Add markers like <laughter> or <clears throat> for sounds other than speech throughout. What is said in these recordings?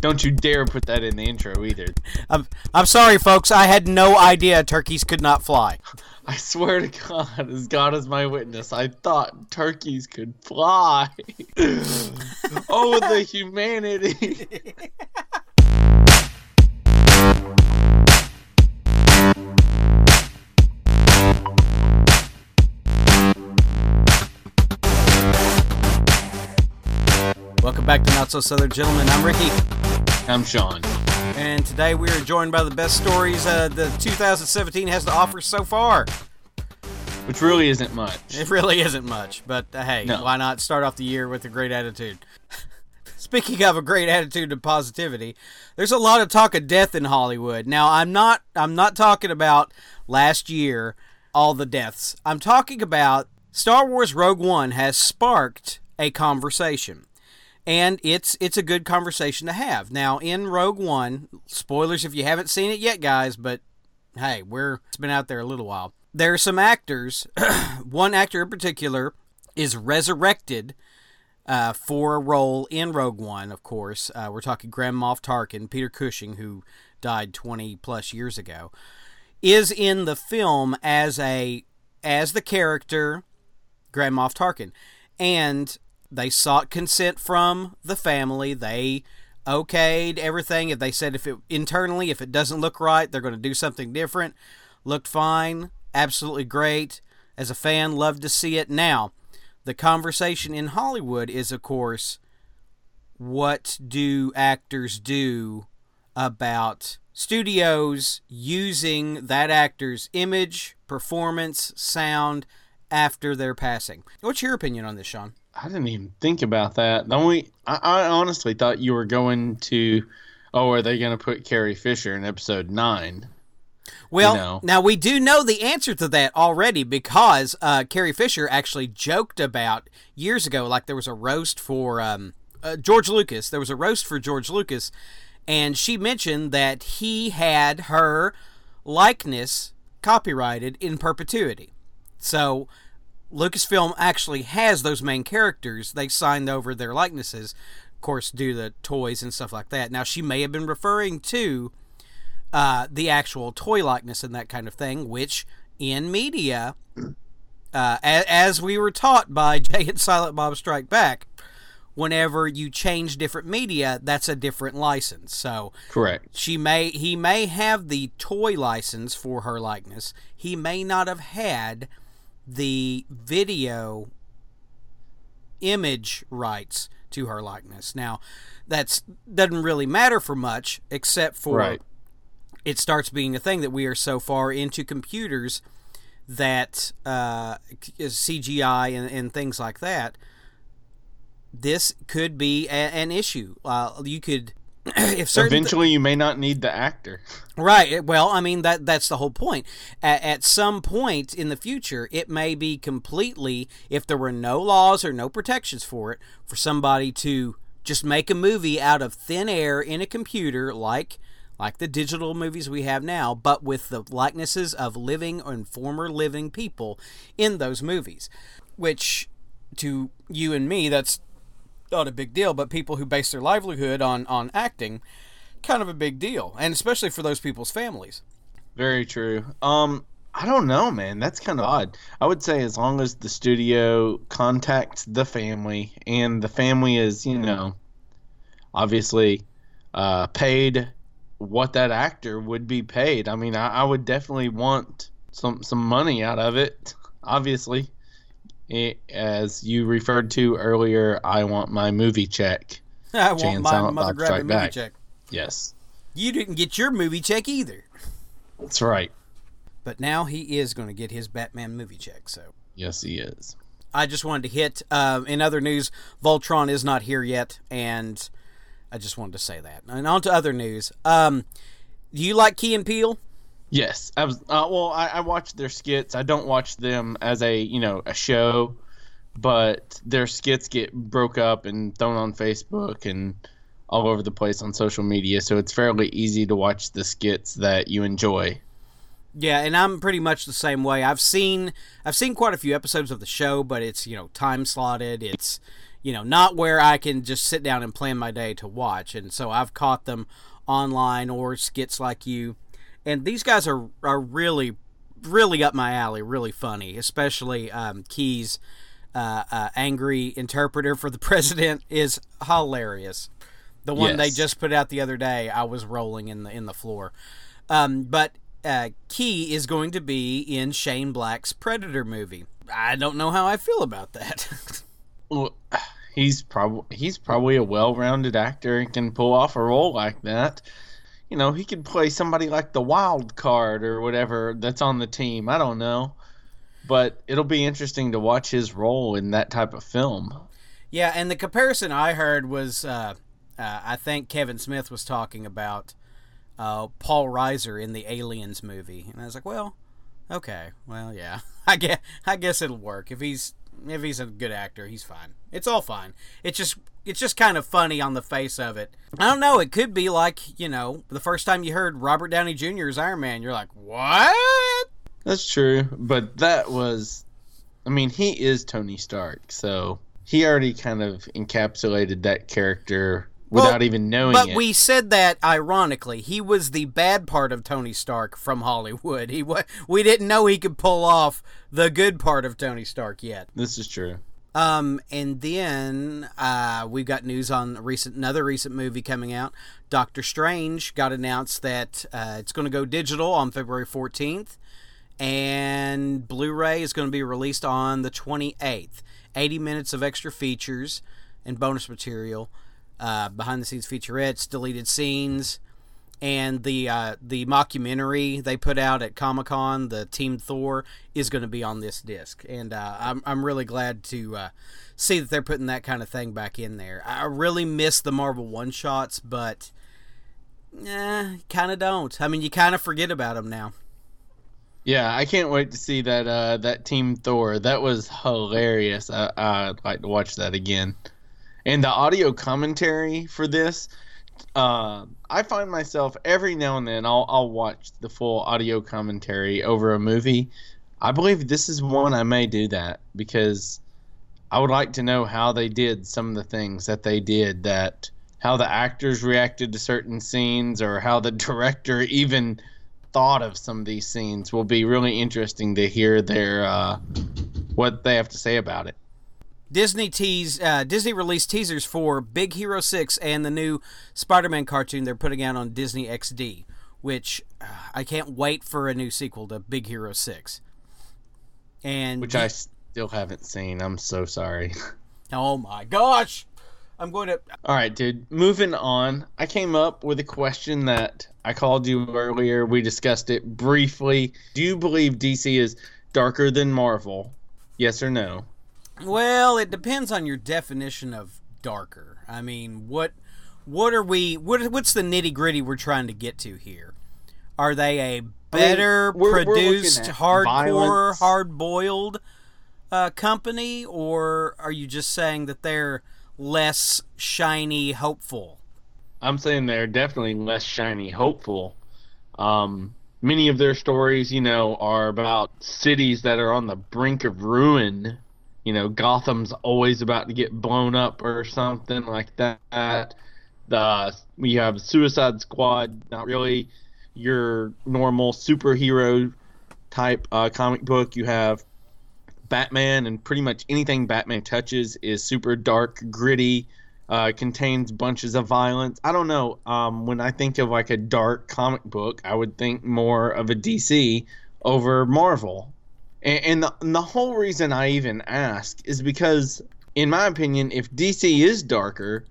Don't you dare put that in the intro either. I'm, I'm sorry, folks. I had no idea turkeys could not fly. I swear to God, as God is my witness, I thought turkeys could fly. <laughs> oh, the humanity. <laughs> back to Not So Southern Gentlemen. I'm Ricky. I'm Sean. And today we are joined by the best stories uh, the 2017 has to offer so far. Which really isn't much. It really isn't much, but uh, hey, No. why not start off the year with a great attitude? <laughs> Speaking of a great attitude and positivity, there's a lot of talk of death in Hollywood. Now, I'm not I'm not talking about last year all the deaths. I'm talking about Star Wars Rogue One has sparked a conversation. And it's it's a good conversation to have. Now, in Rogue One, spoilers if you haven't seen it yet, guys, but hey, we're it's been out there a little while. There are some actors. <clears throat> one actor in particular is resurrected uh, for a role in Rogue One. Of course, uh, we're talking Grand Moff Tarkin, Peter Cushing, who died twenty plus years ago, is in the film as a as the character Grand Moff Tarkin, and they sought consent from the family. They okayed everything. If they said if it internally, if it doesn't look right, they're going to do something different. Looked fine, absolutely great. As a fan, loved to see it. Now, the conversation in Hollywood is, of course, what do actors do about studios using that actor's image, performance, sound after their passing? What's your opinion on this, Sean? I didn't even think about that. The only I, I honestly thought you were going to oh, are they gonna put Carrie Fisher in episode nine? Well, know. now we do know the answer to that already because uh, Carrie Fisher actually joked about years ago, like there was a roast for um, uh, George Lucas. There was a roast for George Lucas, and she mentioned that he had her likeness copyrighted in perpetuity. So Lucasfilm actually has those main characters. They signed over their likenesses, of course, due to the toys and stuff like that. Now, she may have been referring to uh, the actual toy likeness and that kind of thing, which in media, uh, as, as we were taught by <laughs> Jay and Silent Bob Strike Back, whenever you change different media, that's a different license. So Correct. she may he may have the toy license for her likeness. He may not have had the video image rights to her likeness. Now, that's doesn't really matter for much except for Right. it starts being a thing that we are so far into computers that uh, CGI and, and things like that. This could be a, an issue. Uh, you could, <clears throat> if Eventually, you may not need the actor. <laughs> Right. Well, I mean that that's the whole point. At, at some point in the future, it may be completely if there were no laws or no protections for it, for somebody to just make a movie out of thin air in a computer like like the digital movies we have now, but with the likenesses of living and former living people in those movies. Which to you and me that's not a big deal, but people who base their livelihood on on acting kind of a big deal, and especially for those people's families. Very true. Um, I don't know, man. That's kind of odd. I would say as long as the studio contacts the family and the family is, you know, obviously uh, paid what that actor would be paid. I mean, I, I would definitely want some some money out of it. <laughs> Obviously, as you referred to earlier, I want my movie check. <laughs> I want my Silent mother grabbing movie Back. check. Yes, You didn't get your movie check either, that's right. but now he is going to get his Batman movie check. So Yes, he is. I just wanted to hit. Um, in other news, Voltron is not here yet, and I just wanted to say that. And on to other news. Um, do you like Key and Peele? Yes, I was. Uh, well, I, I watch their skits. I don't watch them as a you know a show, but their skits get broke up and thrown on Facebook and all over the place on social media. So it's fairly easy to watch the skits that you enjoy. Yeah, and I'm pretty much the same way. I've seen I've seen quite a few episodes of the show, but it's you know time slotted. It's you know, not where I can just sit down and plan my day to watch. And so I've caught them online or skits like you. And these guys are, are really, really up my alley, really funny, especially um, Key's uh, uh, angry interpreter for the <laughs> president is hilarious. The one yes. they just put out the other day, I was rolling in the in the floor. Um, but uh, Key is going to be in Shane Black's Predator movie. I don't know how I feel about that. <laughs> well, he's probably he's probably a well-rounded actor and can pull off a role like that. You know, he could play somebody like the wild card or whatever that's on the team. I don't know, but it'll be interesting to watch his role in that type of film. Yeah, and the comparison I heard was, uh, uh, I think Kevin Smith was talking about uh, Paul Reiser in the Aliens movie, and I was like, well, okay, well, yeah, <laughs> I guess I guess it'll work if he's if he's a good actor, he's fine. It's all fine. It's just it's just kind of funny on the face of it. I don't know. It could be like you know the first time you heard Robert Downey Jr.'s Iron Man, you're like, what? That's true, but that was, I mean, he is Tony Stark, so he already kind of encapsulated that character without well, even knowing but it. we said that ironically. He was the bad part of Tony Stark from Hollywood. <laughs> He was, we didn't know he could pull off the good part of Tony Stark yet. This is true. Um, and then uh, we've got news on recent another recent movie coming out. Doctor Strange got announced that uh, it's going to go digital on February 14th, and Blu-ray is going to be released on the 28th. 80 minutes of extra features and bonus material uh, behind the scenes featurettes, deleted scenes, and the uh, the mockumentary they put out at Comic Con, the Team Thor, is going to be on this disc, and uh, I'm I'm really glad to uh, see that they're putting that kind of thing back in there. I really miss the Marvel one shots, but eh, kind of don't. I mean, you kind of forget about them now. Yeah, I can't wait to see that uh, that Team Thor. That was hilarious. I, I'd like to watch that again. And the audio commentary for this, uh, I find myself every now and then I'll I'll watch the full audio commentary over a movie. I believe this is one I may do that because I would like to know how they did some of the things that they did that how the actors reacted to certain scenes or how the <laughs> director even thought of some of these scenes will be really interesting to hear their uh, what they have to say about it. Disney tease uh, Disney released teasers for Big Hero 6 and the new Spider-Man cartoon they're putting out on Disney XD, which uh, I can't wait for a new sequel to Big Hero 6. And which I still haven't seen. I'm so sorry. <laughs> Oh my gosh. I'm going to All right, dude. Moving on. I came up with a question that I called you earlier. We discussed it briefly. Do you believe DC is darker than Marvel? Yes or no? Well, it depends on your definition of darker. I mean, what what are we what what's the nitty-gritty we're trying to get to here? Are they a better I mean, we're, produced we're hardcore hard-boiled uh, company or are you just saying that they're less shiny hopeful? I'm saying they're definitely less shiny hopeful. Um, many of their stories, you know, are about cities that are on the brink of ruin you know Gotham's always about to get blown up or something like that. The we have Suicide Squad, not really your normal superhero type uh, comic book. You have Batman, and pretty much anything Batman touches is super dark, gritty, uh, contains bunches of violence. I don't know. Um, when I think of like a dark comic book, I would think more of a DC over Marvel. And, and, the, and the whole reason I even ask is because, in my opinion, if DC is darker,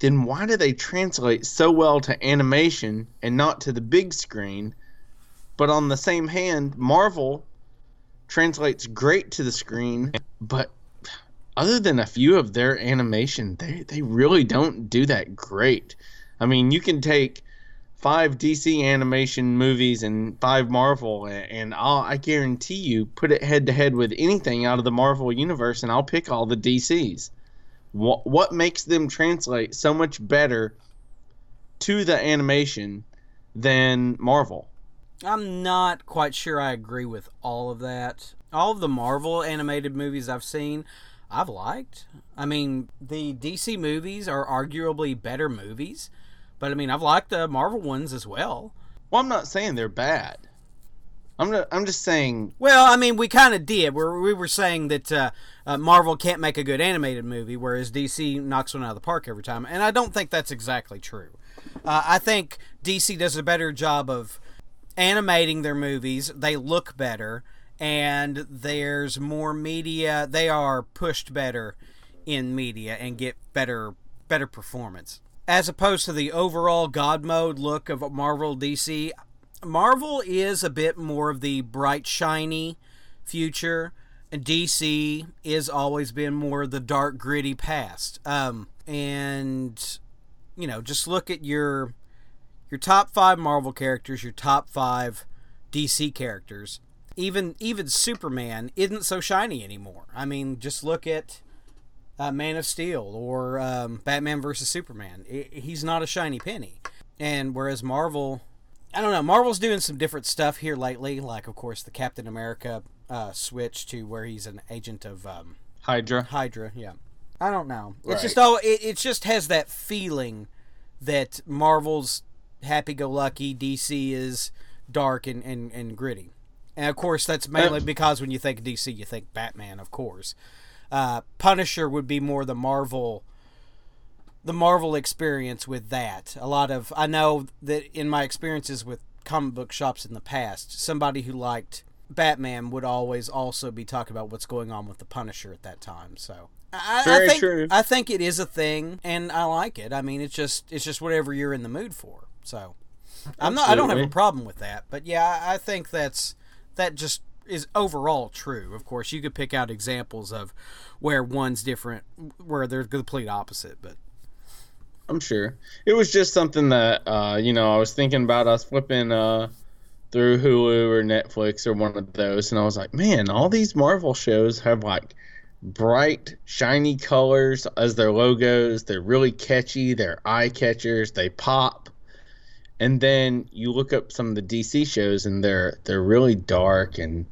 then why do they translate so well to animation and not to the big screen? But on the same hand, Marvel translates great to the screen, but other than a few of their animation, they, they really don't do that great. I mean, you can take five DC animation movies and five Marvel, and I'll, I guarantee you, put it head to head with anything out of the Marvel universe, and I'll pick all the DCs. What what makes them translate so much better to the animation than Marvel? I'm not quite sure I agree with all of that. All of the Marvel animated movies I've seen, I've liked. I mean, the DC movies are arguably better movies, but I mean, I've liked the Marvel ones as well. Well, I'm not saying they're bad. I'm not, I'm just saying. Well, I mean, we kind of did. We're, we were saying that uh, uh, Marvel can't make a good animated movie, whereas DC knocks one out of the park every time. And I don't think that's exactly true. Uh, I think DC does a better job of animating their movies. They look better, and there's more media. They are pushed better in media and get better better performance as opposed to the overall god mode look of Marvel DC. Marvel is a bit more of the bright, shiny future, and DC is always been more the dark, gritty past. Um, and you know, just look at your your top five Marvel characters, your top five DC characters. Even even Superman isn't so shiny anymore. I mean, just look at uh, Man of Steel or um, Batman versus Superman. It, he's not a shiny penny. And whereas Marvel I don't know. Marvel's doing some different stuff here lately. Like, of course, the Captain America uh, switch to where he's an agent of um, Hydra. Hydra, yeah. I don't know. Right. It's just all. It, it just has that feeling that Marvel's happy-go-lucky, DC is dark and, and, and gritty. And of course, that's mainly because when you think DC, you think Batman, of course. Uh, Punisher would be more the Marvel the Marvel experience with that. A lot of I know that in my experiences with comic book shops in the past, somebody who liked Batman would always also be talking about what's going on with the Punisher at that time. So I, Very I think true. I think it is a thing, and I like it. I mean, it's just it's just whatever you're in the mood for. So I'm not. I don't have a problem with that. But yeah, I think that's that just is overall true. Of course, you could pick out examples of where one's different, where they're the complete opposite. But I'm sure. It was just something that uh, you know I was thinking about. us flipping uh, through Hulu or Netflix or one of those, and I was like, man, all these Marvel shows have like bright, shiny colors as their logos. They're really catchy. They're eye catchers. They pop. And then you look up some of the DC shows, and they're they're really dark and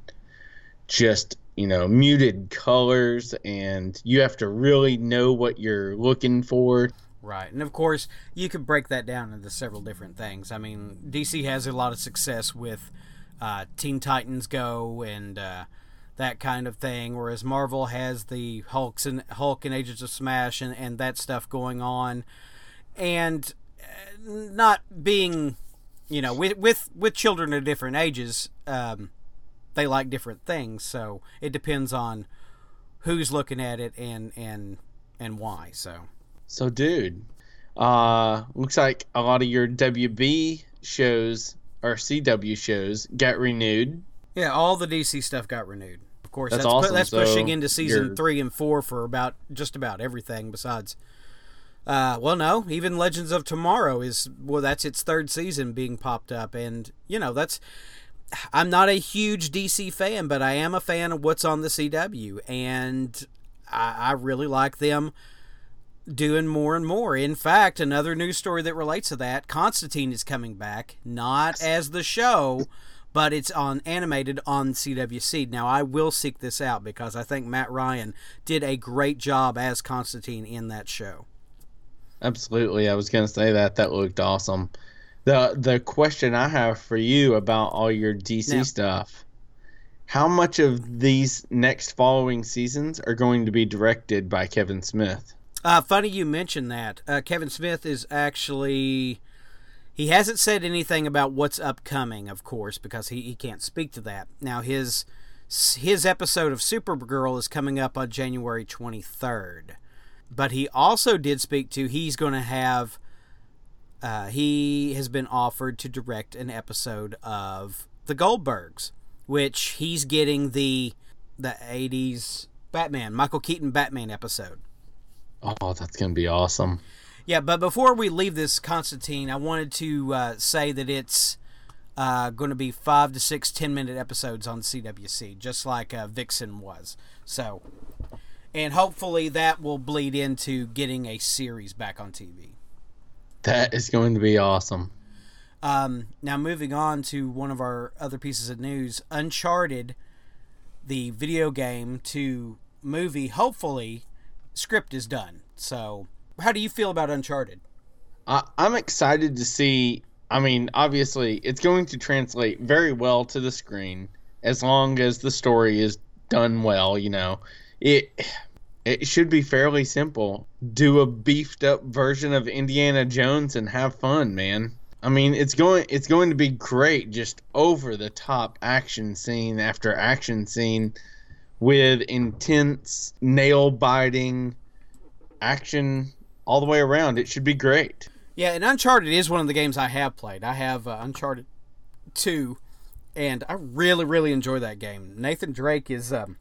just you know muted colors, and you have to really know what you're looking for Right. And of course, you could break that down into several different things. I mean, DC has a lot of success with uh, Teen Titans Go and uh, that kind of thing, whereas Marvel has the Hulks and Hulk and Agents of Smash and, and that stuff going on. And uh, not being, you know, with with, with children of different ages, um, they like different things. So it depends on who's looking at it and and and why. So. So, dude, uh, looks like a lot of your WB shows or CW shows got renewed. Yeah, all the DC stuff got renewed. Of course, that's, that's, awesome. pu- that's so pushing into season you're... three and four for about just about everything besides. Uh, well, no, even Legends of Tomorrow is well, that's its third season being popped up, and you know that's. I'm not a huge DC fan, but I am a fan of what's on the CW, and I, I really like them doing more and more. In fact, another news story that relates to that Constantine is coming back, not as the show, but it's on animated on CW Seed. Now, I will seek this out because I think Matt Ryan did a great job as Constantine in that show. Absolutely. I was going to say that. That looked awesome. The the question I have for you about all your DC stuff. How much of these next following seasons are going to be directed by Kevin Smith? Uh, funny you mentioned that. Uh, Kevin Smith is actually. He hasn't said anything about what's upcoming, of course, because he, he can't speak to that. Now, his his episode of Supergirl is coming up on January 23rd. But he also did speak to he's going to have. Uh, he has been offered to direct an episode of The Goldbergs, which he's getting the the 80s Batman, Michael Keaton Batman episode. Oh, that's gonna be awesome. Yeah, but before we leave this Constantine, I wanted to uh, say that it's uh, going to be five to six ten minute episodes on CW Seed, just like uh, Vixen was. So, and hopefully that will bleed into getting a series back on TV. That is going to be awesome. Um, now, moving on to one of our other pieces of news Uncharted, the video game to movie, hopefully, script is done. So, how do you feel about Uncharted? I, I'm excited to see. I mean, obviously, it's going to translate very well to the screen as long as the story is done well. You know, it it should be fairly simple. Do a beefed up version of Indiana Jones and have fun, man. I mean, it's going it's going to be great. Just over the top action scene after action scene with intense nail biting action all the way around. It should be great. Yeah, and Uncharted is one of the games I have played. I have uh, Uncharted 2, and I really, really enjoy that game. Nathan Drake is um,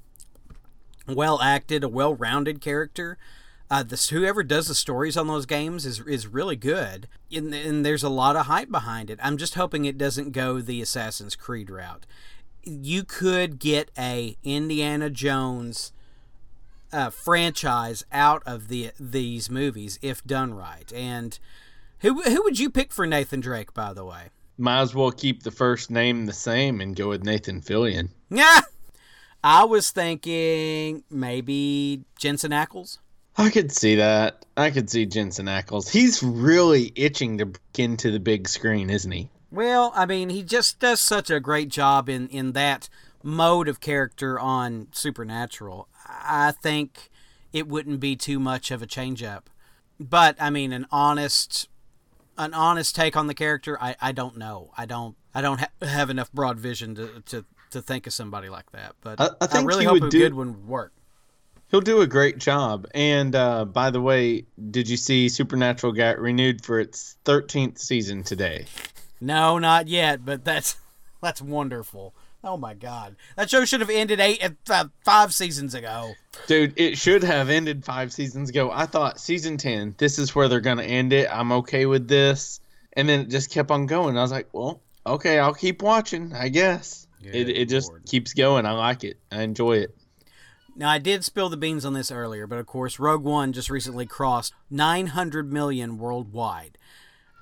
well acted, a well rounded character. Uh, this whoever does the stories on those games is is really good, and, and there's a lot of hype behind it. I'm just hoping it doesn't go the Assassin's Creed route. You could get a Indiana Jones uh, franchise out of the these movies if done right. And who who would you pick for Nathan Drake, by the way? Might as well keep the first name the same and go with Nathan Fillion. Yeah, <laughs> I was thinking maybe Jensen Ackles. I could see that. I could see Jensen Ackles. He's really itching to break into the big screen, isn't he? Well, I mean, he just does such a great job in in that mode of character on Supernatural. I think it wouldn't be too much of a change up. But I mean, an honest an honest take on the character, I, I don't know. I don't I don't ha- have enough broad vision to, to to think of somebody like that. But I, I, I really hope a do, good one would work. He'll do a great job. And uh, by the way, did you see Supernatural got renewed for its 13th season today? No, not yet. But that's <laughs> that's wonderful. Oh my god, that show should have ended eight uh, five seasons ago. Dude, it should have ended five seasons ago. I thought season ten, this is where they're gonna end it. I'm okay with this, and then it just kept on going. I was like, well, okay, I'll keep watching. I guess it it just keeps going. I like it. I enjoy it. Now, I did spill the beans on this earlier, but of course, Rogue One just recently crossed 900 million worldwide.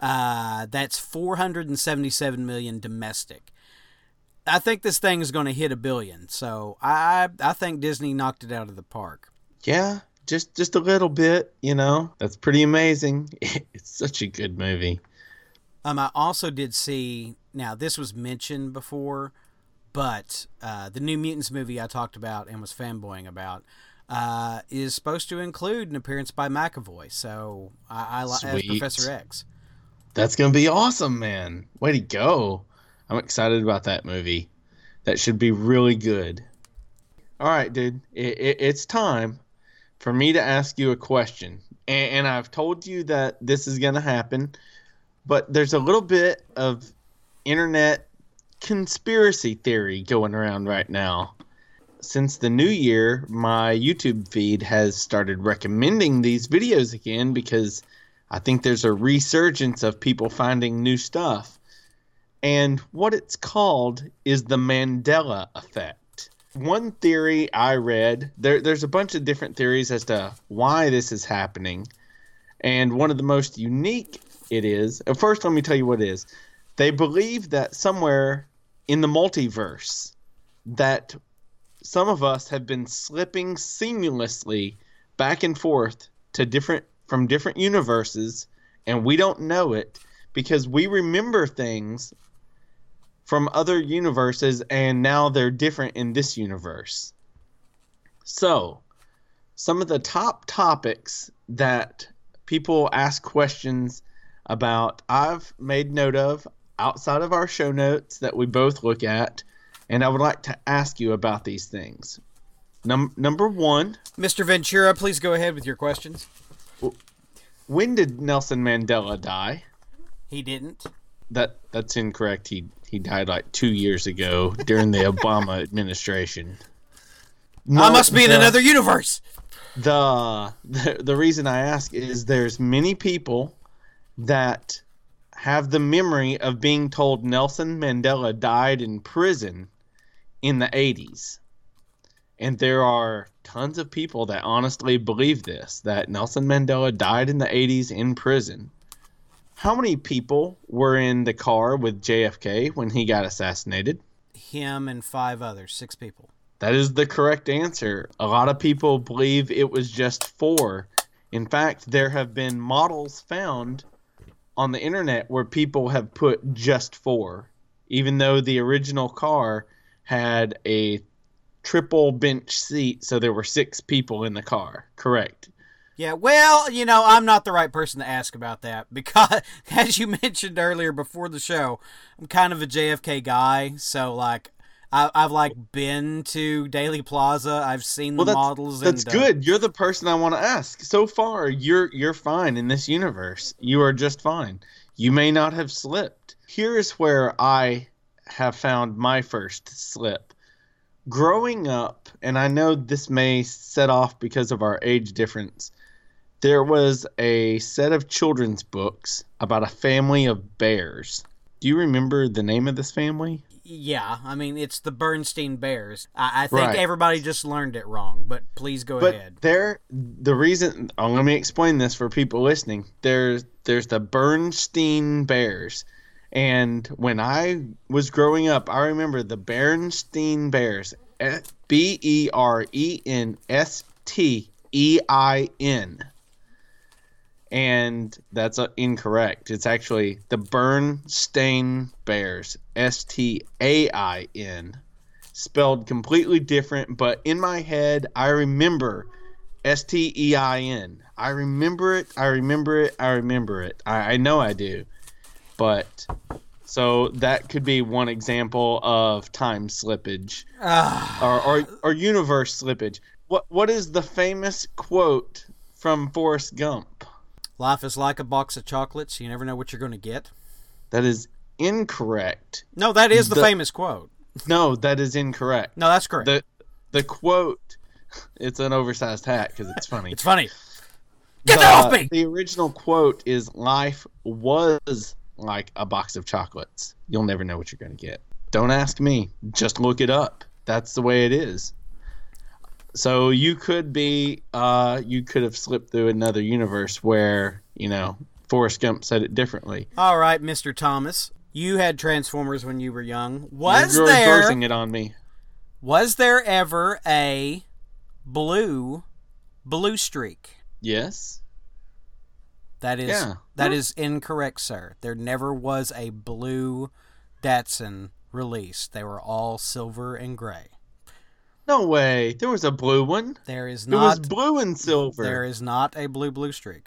Uh, that's 477 million domestic. I think this thing is going to hit a billion. So I I think Disney knocked it out of the park. Yeah, just just a little bit, you know. That's pretty amazing. <laughs> It's such a good movie. Um, I also did see. Now this was mentioned before, but uh, the New Mutants movie I talked about and was fanboying about uh, is supposed to include an appearance by McAvoy. So I, I like Professor X. That's gonna be awesome, man. Way to go! I'm excited about that movie. That should be really good. All right, dude. It, it, it's time for me to ask you a question. And, and I've told you that this is going to happen, but there's a little bit of internet conspiracy theory going around right now. Since the new year, my YouTube feed has started recommending these videos again because I think there's a resurgence of people finding new stuff. And what it's called is the Mandela effect. One theory I read, there, there's a bunch of different theories as to why this is happening. And one of the most unique it is, uh, first, let me tell you what it is. They believe that somewhere in the multiverse, that some of us have been slipping seamlessly back and forth to different from different universes and we don't know it because we remember things from other universes and now they're different in this universe. So, some of the top topics that people ask questions about, I've made note of outside of our show notes that we both look at, and I would like to ask you about these things. Num- number one Mr. Ventura, please go ahead with your questions. When did Nelson Mandela die? He didn't. That that's incorrect. He he died like two years ago during the Obama <laughs> administration. No, I must be the, in another universe. The, the the reason I ask is there's many people that have the memory of being told Nelson Mandela died in prison in the 80s. And there are tons of people that honestly believe this that Nelson Mandela died in the 80s in prison how many people were in the car with JFK when he got assassinated? Him and five others, six people. That is the correct answer. A lot of people believe it was just four. In fact, there have been models found on the internet where people have put just four, even though the original car had a triple bench seat, so there were six people in the car. Correct. Yeah, well, you know, I'm not the right person to ask about that <laughs> because, as you mentioned earlier before the show, I'm kind of a JFK guy. So, like, I, have like been to Dealey Plaza. I've seen the that's, models. That's and, good. Uh, you're the person I want to ask. So far, you're you're fine in this universe. You are just fine. You may not have slipped. Here is where I have found my first slip. Growing up, and I know this may set off because of our age difference there was a set of children's books about a family of bears. Do you remember the name of this family? Yeah, I mean it's the Bernstein Bears. I, I think right. everybody just learned it wrong, but please go but ahead. There, the reason. Oh, let me explain this for people listening. There's there's the Bernstein Bears, and when I was growing up, I remember the Berenstein Bears. Eh, B E R E N S T E I N and that's uh, incorrect. It's actually the Berenstain Bears, S T A I N, spelled completely different. But in my head, I remember S T E I N. I remember it. I remember it. I remember it. I, I know I do. But so that could be one example of time slippage or, or or universe slippage. What what is the famous quote from Forrest Gump? Life is like a box of chocolates. You never know what you're going to get. That is incorrect. No, that is the, the famous quote. No, that is incorrect. No, that's correct. The the quote, it's an oversized hat because it's funny. it's funny. Get the, that off me. The original quote is "Life was like a box of chocolates. You'll never know what you're going to get. Don't ask me. Just look it up. That's the way it is." So you could be, uh, you could have slipped through another universe where you know Forrest Gump said it differently. All right, Mister Thomas, you had Transformers when you were young. Was You're there reversing it on me? Was there ever a blue Bluestreak? Yes. That is yeah. that is incorrect, sir. There never was a blue Datsun released. They were all silver and gray. No way. There was a blue one. There is not. It was blue and silver. There is not a blue Bluestreak.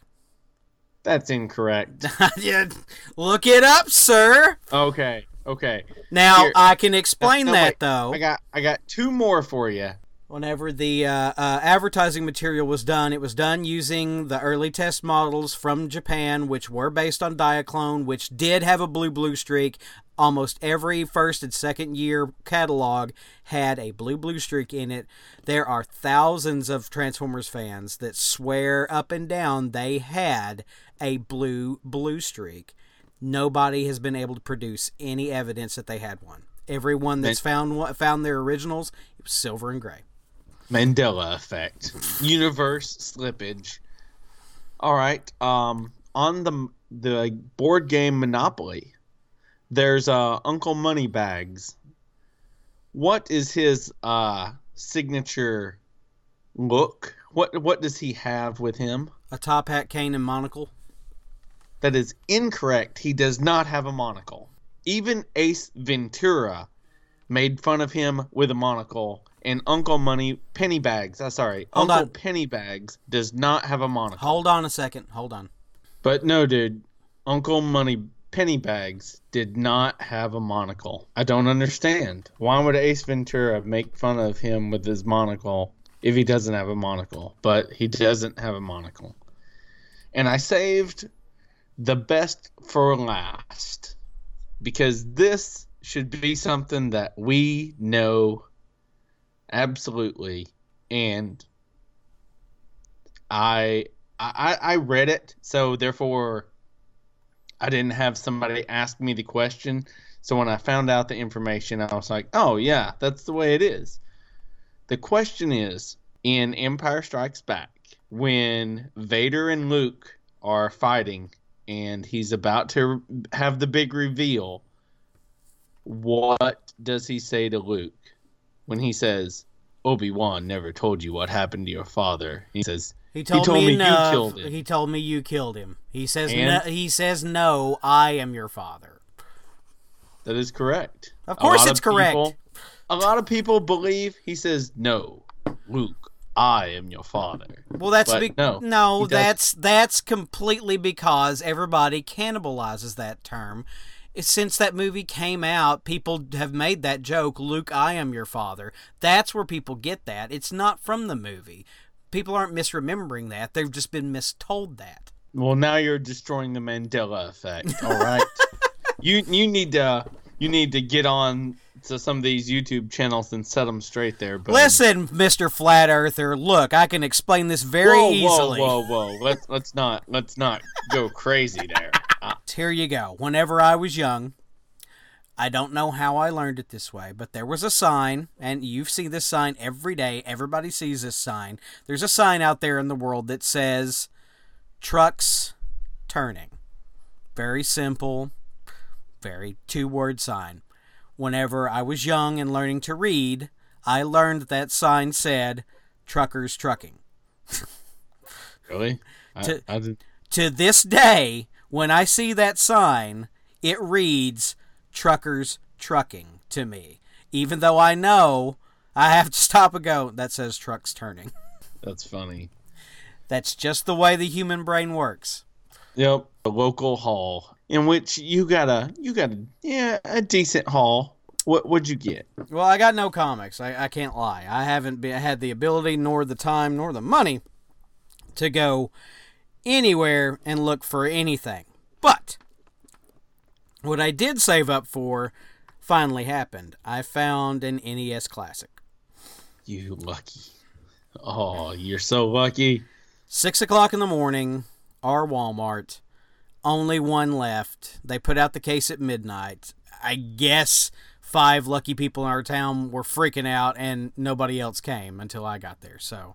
<laughs> That's incorrect. yeah, look it up, sir. Okay. Okay. Now Here. I can explain no, that wait. though. I got I got two more for you. Whenever the uh, uh, advertising material was done, it was done using the early test models from Japan, which were based on Diaclone, which did have a blue Bluestreak almost every first and second year catalog had a blue Bluestreak in it. There are thousands of Transformers fans that swear up and down they had a blue Bluestreak. Nobody has been able to produce any evidence that they had one. Everyone that's found found their originals, it was silver and gray. Mandela effect, universe slippage. All right, um, on the the board game Monopoly, there's uh, Uncle Moneybags. What is his uh, signature look? What what does he have with him? A top hat, cane, and monocle. That is incorrect. He does not have a monocle. Even Ace Ventura made fun of him with a monocle, and Uncle Money Pennybags. Uh, sorry, Hold Uncle on. Pennybags does not have a monocle. Hold on a second. Hold on. But no, dude. Uncle Money Pennybags did not have a monocle. I don't understand. Why would Ace Ventura make fun of him with his monocle if he doesn't have a monocle? But he doesn't have a monocle. And I saved the best for last because this should be something that we know absolutely and I I I read it so therefore I didn't have somebody ask me the question. So when I found out the information, I was like, oh, yeah, that's the way it is. The question is in Empire Strikes Back, when Vader and Luke are fighting and he's about to have the big reveal, what does he say to Luke when he says, Obi Wan never told you what happened to your father. He says He told, told me, me you killed him. He told me you killed him. He says no, he says no, I am your father. that is correct. Of course it's of correct. people- a lot of people believe he says no, Luke. I am your father. Well, that's be- no, no, that's that's completely because everybody cannibalizes that term. Since that movie came out, people have made that joke, Luke, I am your father. That's where people get that. It's not from the movie. People aren't misremembering that. They've just been mistold that. Well, now you're destroying the Mandela effect. All right, <laughs> you you need to you need to get on to some of these YouTube channels and set them straight there. But Listen, Mr. Flat Earther, look, I can explain this very whoa, easily. Whoa, whoa, whoa! Let's let's not let's not go crazy there. <laughs> <laughs> Here you go. Whenever I was young, I don't know how I learned it this way, but there was a sign, and you see this sign every day. Everybody sees this sign. There's a sign out there in the world that says trucks turning. Very simple, very two word sign. Whenever I was young and learning to read, I learned that, that sign said truckers trucking. <laughs> really? I, To- I to this day, when I see that sign, it reads truckers trucking to me. Even though I know I have to <laughs> stop and go, that says trucks turning. <laughs> that's funny. That's just the way the human brain works. Yep, a local hall in which you got a you got a yeah a decent hall. What would you get? Well, I got no comics. I, I can't lie. I haven't been, had the ability, nor the time, nor the money to go anywhere and look for anything. But what I did save up for finally happened. I found an NES Classic. You lucky. Oh, you're so lucky. Six o'clock in the morning, our Walmart. Only one left. They put out the case at midnight. I guess five lucky people in our town were freaking out, and nobody else came until I got there. So,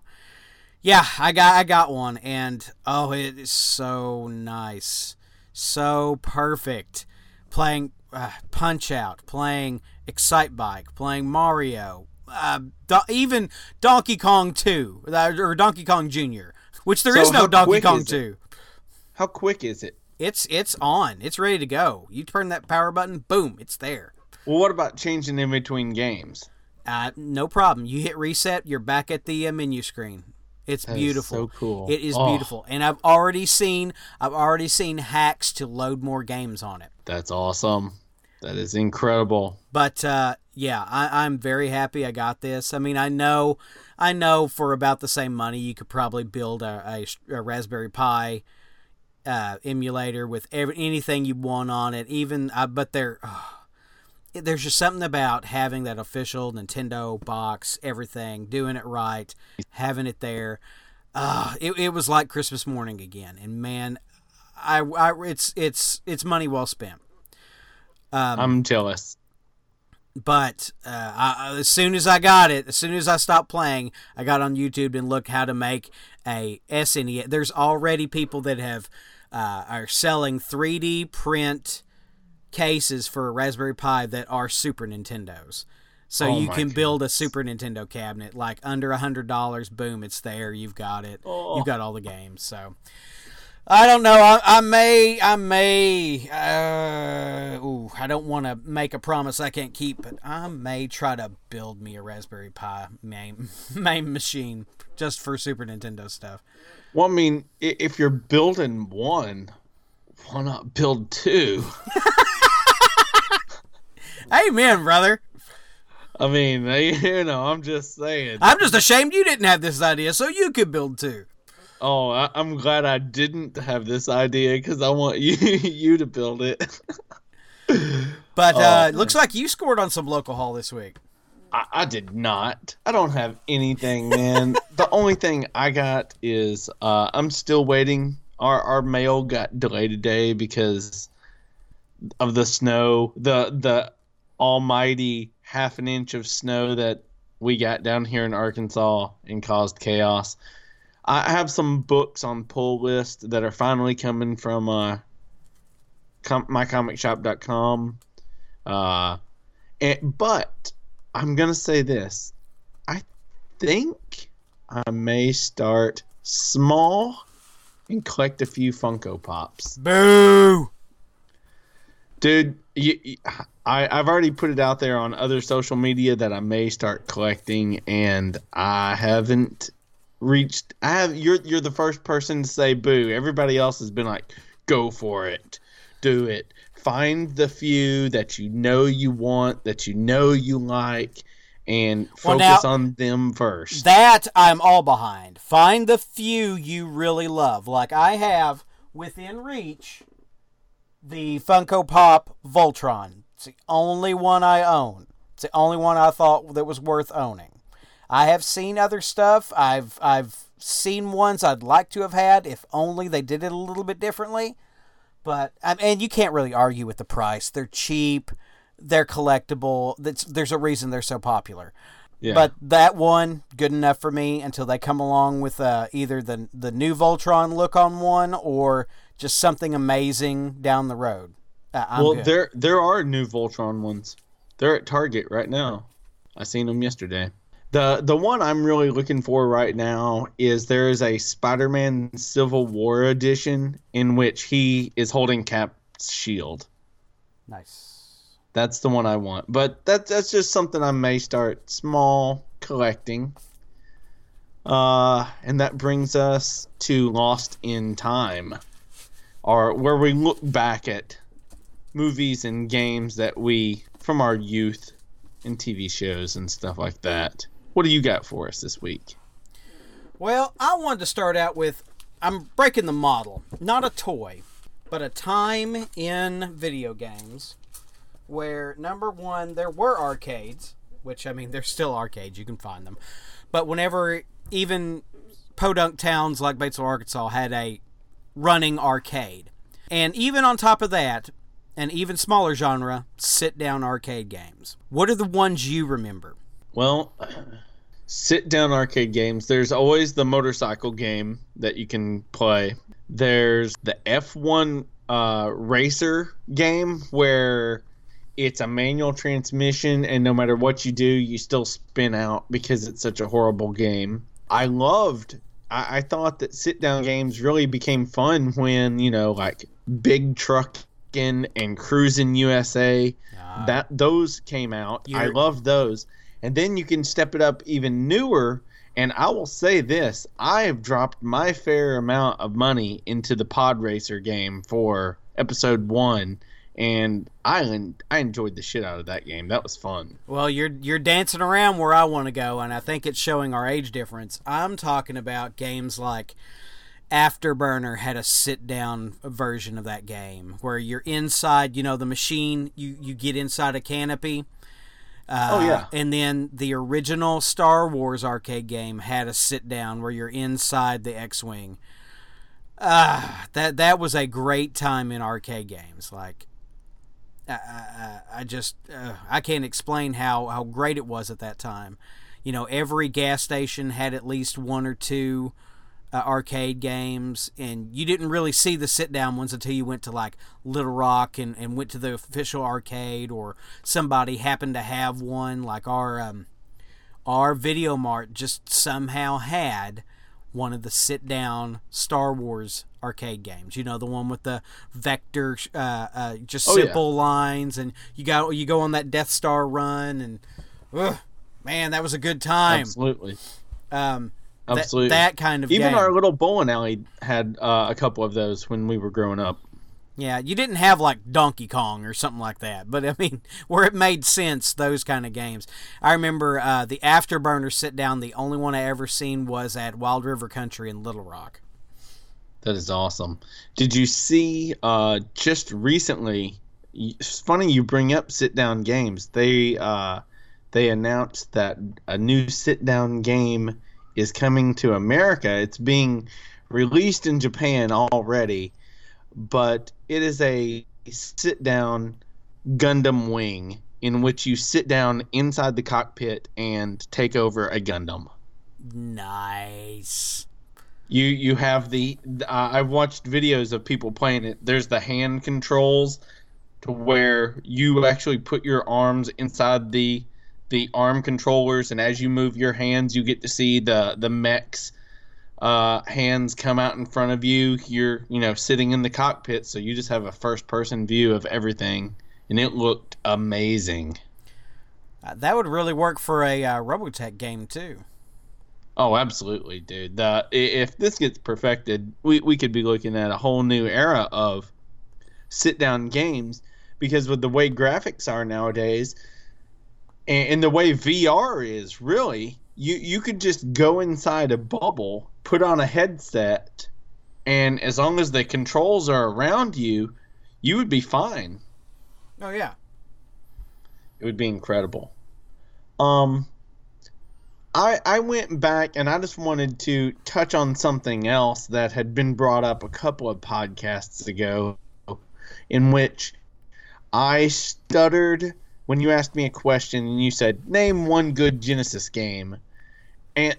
yeah, I got I got one, and oh, it is so nice, so perfect. Playing uh, Punch Out, playing Excitebike, playing Mario, uh, do- even Donkey Kong Two uh, or Donkey Kong Junior, which there So is no Donkey Kong? Two. How quick is it? It's it's on. It's ready to go. You turn that power button, boom, it's there. Well, what about changing in between games? Uh, no problem. You hit reset, you're back at the uh, menu screen. It's That beautiful. so cool. It is Oh. beautiful, and I've already seen I've already seen hacks to load more games on it. That's awesome. That is incredible. But uh, yeah, I, I'm very happy I got this. I mean, I know, I know for about the same money, you could probably build a, a, a Raspberry Pi uh, emulator with every, anything you want on it. Even, uh, but there, there's just something about having that official Nintendo box, everything, doing it right, having it there. Uh, it, it was like Christmas morning again, and man, I, I it's it's it's money well spent. Um, I'm jealous. but uh, I, as soon as I got it, as soon as I stopped playing, I got on YouTube and looked how to make a SNES. There's already people that have uh, are selling 3D print cases for a Raspberry Pi that are Super Nintendos. So Oh you can build a. Super Nintendo cabinet like under a hundred dollars. Boom, it's there. You've got it. Oh. You've got all the games. So I don't know. I, I may, I may. Uh, ooh, I don't want to make a promise I can't keep, but I may try to build me a Raspberry Pi main <laughs> main machine just for Super Nintendo stuff. Well, I mean, if you're building one, why not build two? <laughs> Amen, brother. I mean, <laughs> you know, I'm just saying. I'm just ashamed you didn't have this idea, so you could build too. Oh, I, I'm glad I didn't have this idea because I want <laughs> you you to build it. <laughs> But Oh, uh, man. looks like you scored on some local haul this week. I, I did not. I don't have anything, man. the only thing I got is uh, I'm still waiting. Our our mail got delayed today because of the snow. The the almighty half an inch of snow that we got down here in Arkansas and caused chaos. I have some books on pull list that are finally coming from uh, com- mycomicshop.com. Uh, and, but I'm gonna say this: I think I may start small and collect a few Funko Pops. Boo! Dude, you, you- I, I've already put it out there on other social media that I may start collecting, and I haven't reached. I have. You're you're the first person to say boo. Everybody else has been like, go for it, do it. Find the few that you know you want, that you know you like, and Well, focus now- on them first. That I'm all behind. Find the few you really love. Like I have within reach the Funko Pop Voltron. It's the only one I own. It's the only one I thought that was worth owning. I have seen other stuff. I've I've seen ones I'd like to have had if only they did it a little bit differently. But um, and you can't really argue with the price. They're cheap. They're collectible. That's, there's a reason they're so popular. yeah. But that one, good enough for me until they come along with uh, either the the new Voltron look on one or just something amazing down the road. Uh, well, good. there there are new Voltron ones. They're at Target right now. I seen them yesterday. The the one I'm really looking for right now is there is a Spider-Man Civil War edition in which he is holding Cap's shield. nice. That's the one I want. But that that's just something I may start small collecting. Uh, and that brings us to Lost in Time, or where we look back at movies and games that we from our youth and TV shows and stuff like that. What do you got for us this week? Well, I wanted to start out with I'm breaking the model, not a toy, but a time in video games where number one there were arcades, which I mean they're still arcades, you can find them, but whenever even podunk towns like Batesville, Arkansas had a running arcade, and even on top of that, an even smaller genre, sit down arcade games. What are the ones you remember? Well, <clears throat> sit down arcade games. There's always the motorcycle game that you can play. There's the F1 uh, racer game where it's a manual transmission, and no matter what you do, you still spin out because it's such a horrible game. I loved. I, I thought that sit down games really became fun when you know, like Big Truckin' and Cruis'n USA ah. that those came out. I love those. And then you can step it up even newer. And I will say this: I have dropped my fair amount of money into the Pod Racer game for episode one, and I I enjoyed the shit out of that game. That was fun. Well, you're you're dancing around where I want to go, and I think it's showing our age difference. I'm talking about games like Afterburner had a sit down version of that game where you're inside, you know, the machine. You you get inside a canopy. Uh, Oh, yeah. And then the original Star Wars arcade game had a sit down where you're inside the X-wing. Ah, that that was a great time in arcade games. Like I, I, I just uh, I can't explain how how great it was at that time. You know, every gas station had at least one or two uh, arcade games, and you didn't really see the sit down ones until you went to like Little Rock and, and went to the official arcade, or somebody happened to have one. Like our um, our Video Mart just somehow had one of the sit down Star Wars arcade games. You know, the one with the vector, uh, uh, just Oh, yeah. simple lines, and you got you go on that Death Star run, and ugh, man, that was a good time. Absolutely, Um, that- absolutely. that, kind of even game. our little bowling alley had uh, a couple of those when we were growing up. Yeah, you didn't have like Donkey Kong or something like that, but I mean, <laughs> where it made sense, those kind of games. I remember uh, the Afterburner sit down. The only one I ever seen was at Wild River Country in Little Rock. That is awesome. Did you see uh, just recently? It's funny you bring up sit down games. They uh, they announced that a new sit down game is coming to America. It's being released in Japan already, but it is a sit down Gundam Wing in which you sit down inside the cockpit and take over a Gundam. Nice. You you have the uh, I've watched videos of people playing it. There's the hand controls to where you actually put your arms inside the the arm controllers, and as you move your hands, you get to see the the mechs uh, hands come out in front of you. You're you know sitting in the cockpit, so you just have a first person view of everything, and it looked amazing. Uh, that would really work for a uh, Robotech game too. Oh, absolutely, dude. The, if this gets perfected, we, we could be looking at a whole new era of sit down games because with the way graphics are nowadays and, and the way VR is, really, you, you could just go inside a bubble, put on a headset, and as long as the controls are around you, you would be fine. Oh, yeah. It would be incredible. Um, I I went back and I just wanted to touch on something else that had been brought up a couple of podcasts ago, in which I stuttered when you asked me a question and you said name one good Genesis game, and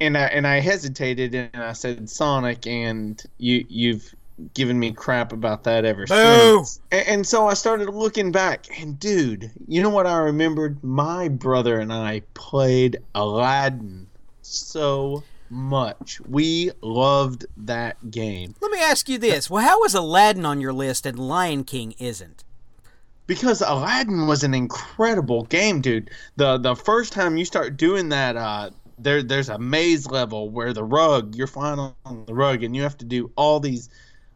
and I and I hesitated and I said Sonic and you you've given me crap about that ever Boo! since. And, and so I started looking back, and dude, you know what I remembered? My brother and I played Aladdin so much. We loved that game Let me ask you this: Well, how is Aladdin on your list and Lion King isn't? Because Aladdin was an incredible game, dude. The the first time you start doing that, uh, there there's a maze level where the rug you're flying on the rug, and you have to do all these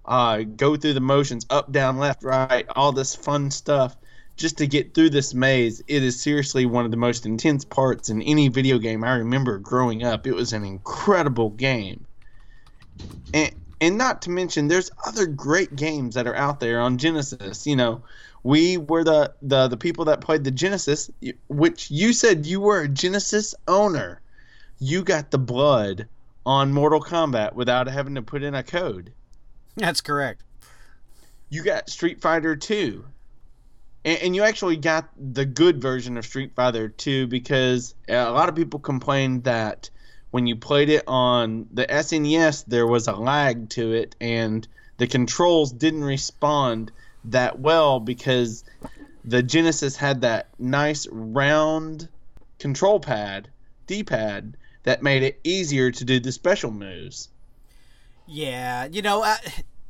uh, go through the motions up, down, left, right, all this fun stuff just to get through this maze. It is seriously one of the most intense parts in any video game I remember growing up. It was an incredible game. And and not to mention there's other great games that are out there on Genesis, you know. We were the, the the people that played the Genesis, which you said you were a Genesis owner. You got the blood on Mortal Kombat without having to put in a code That's correct. you got Street Fighter 2. And, and you actually got the good version of Street Fighter 2 because a lot of people complained that when you played it on the SNES, there was a lag to it and the controls didn't respond that well because the Genesis had that nice round control pad, D pad, that made it easier to do the special moves. Yeah, you know,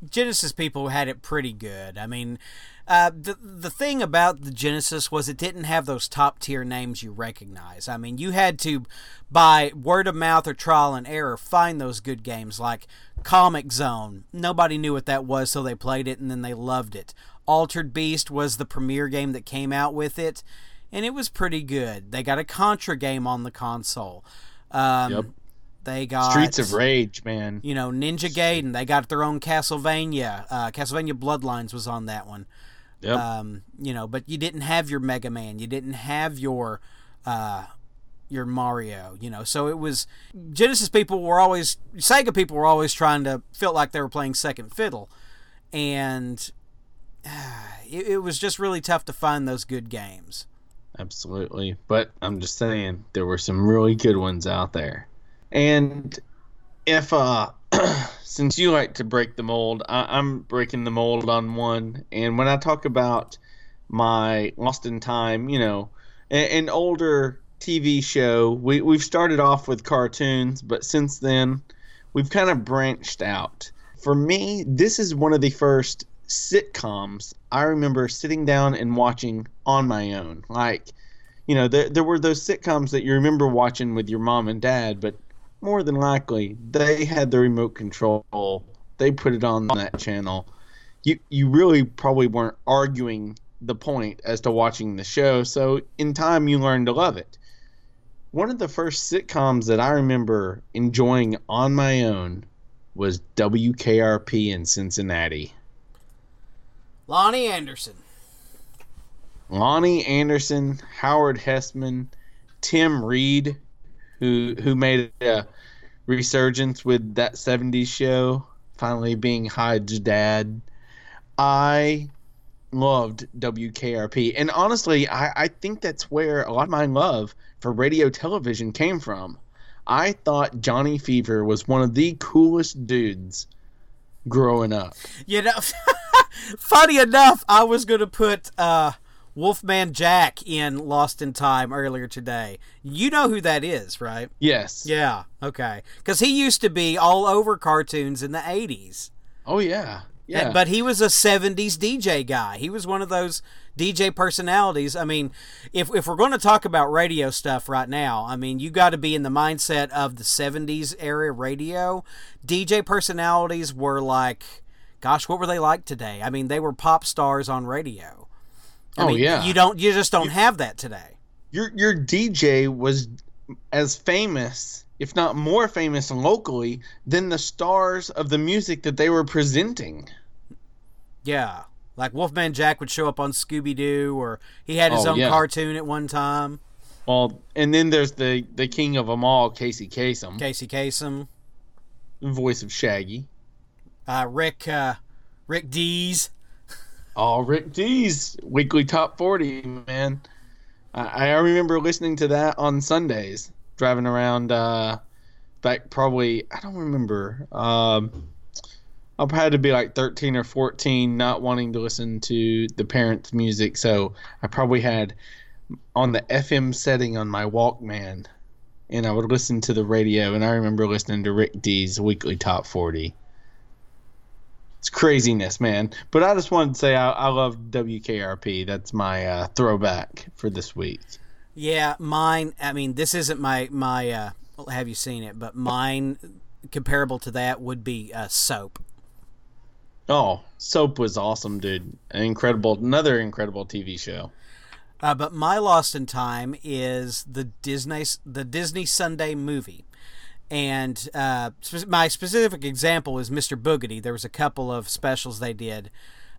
Genesis people had it pretty good. I mean, uh, the the thing about the Genesis was it didn't have those top tier names you recognize. I mean, you had to, by word of mouth or trial and error, find those good games like Comix Zone. Nobody knew what that was, so they played it and then they loved it. Altered Beast was the premier game that came out with it, and it was pretty good. They got a Contra game on the console. Um, Yep. They got Streets of Rage, man. you know, Ninja Gaiden. They got their own Castlevania. Uh, Castlevania Bloodlines was on that one. Yep. Um, you know, but you didn't have your Mega Man. You didn't have your uh, your Mario. You know, so it was Genesis people were always Sega people were always trying to feel like they were playing second fiddle, and uh, <sighs> it, it was just really tough to find those good games. Absolutely. But I'm just saying there were some really good ones out there. And if uh <clears throat> since you like to break the mold, I, I'm breaking the mold on one. And when I talk about my Lost in Time, you know, an, an older TV show, we we've started off with cartoons, but since then we've kind of branched out. For me, this is one of the first sitcoms I remember sitting down and watching on my own. Like, you know, there, there were those sitcoms that you remember watching with your mom and dad, but more than likely they had the remote control. They put it on that channel. You you really probably weren't arguing the point as to watching the show, so in time you learned to love it. One of the first sitcoms that I remember enjoying on my own was WKRP in Cincinnati. Loni Anderson. Loni Anderson, Howard Hesseman, Tim Reid, who who made a resurgence with that 70s show, finally being Hyde's dad. I loved WKRP. And honestly, I, I think that's where a lot of my love for radio television came from. I thought Johnny Fever was one of the coolest dudes growing up. You know, <laughs> funny enough, I was going to put uh, Wolfman Jack in Lost in Time earlier today. You know who that is, right? Yes. Yeah. Okay. Because he used to be all over cartoons in the '80s. Oh yeah. Yeah. But he was a 70s DJ guy. He was one of those DJ personalities. I mean, if, if we're going to talk about radio stuff right now, I mean, you got to be in the mindset of the 70s era radio. DJ personalities were like, gosh, what were they like today? I mean, they were pop stars on radio. I oh mean, yeah. You don't you just don't have that today. Your your DJ was as famous, if not more famous locally, than the stars of the music that they were presenting. Yeah. Like Wolfman Jack would show up on Scooby Doo, or he had his Oh, own yeah. cartoon at one time. Well, and then there's the the king of them all, Casey Kasem, Casey Kasem, voice of Shaggy. uh, Rick, uh, Rick Dees. Oh, Rick Dees weekly top forty, man. I, I remember listening to that on Sundays, driving around. Uh, back probably I don't remember. Um, I had to be like thirteen or fourteen, not wanting to listen to the parents' music, so I probably had on the FM setting on my Walkman, and I would listen to the radio. And I remember listening to Rick Dees weekly top forty. It's craziness, man. But I just wanted to say I, I love WKRP. That's my uh, throwback for this week. Yeah, mine. I mean, this isn't my my. Uh, have you seen it? But mine, comparable to that, would be uh, Soap. Oh, Soap was awesome, dude. An incredible, another incredible TV show. Uh, but my Lost in Time is the Disney the Disney Sunday movie, and uh, my specific example is Mr. Boogedy. There was a couple of specials they did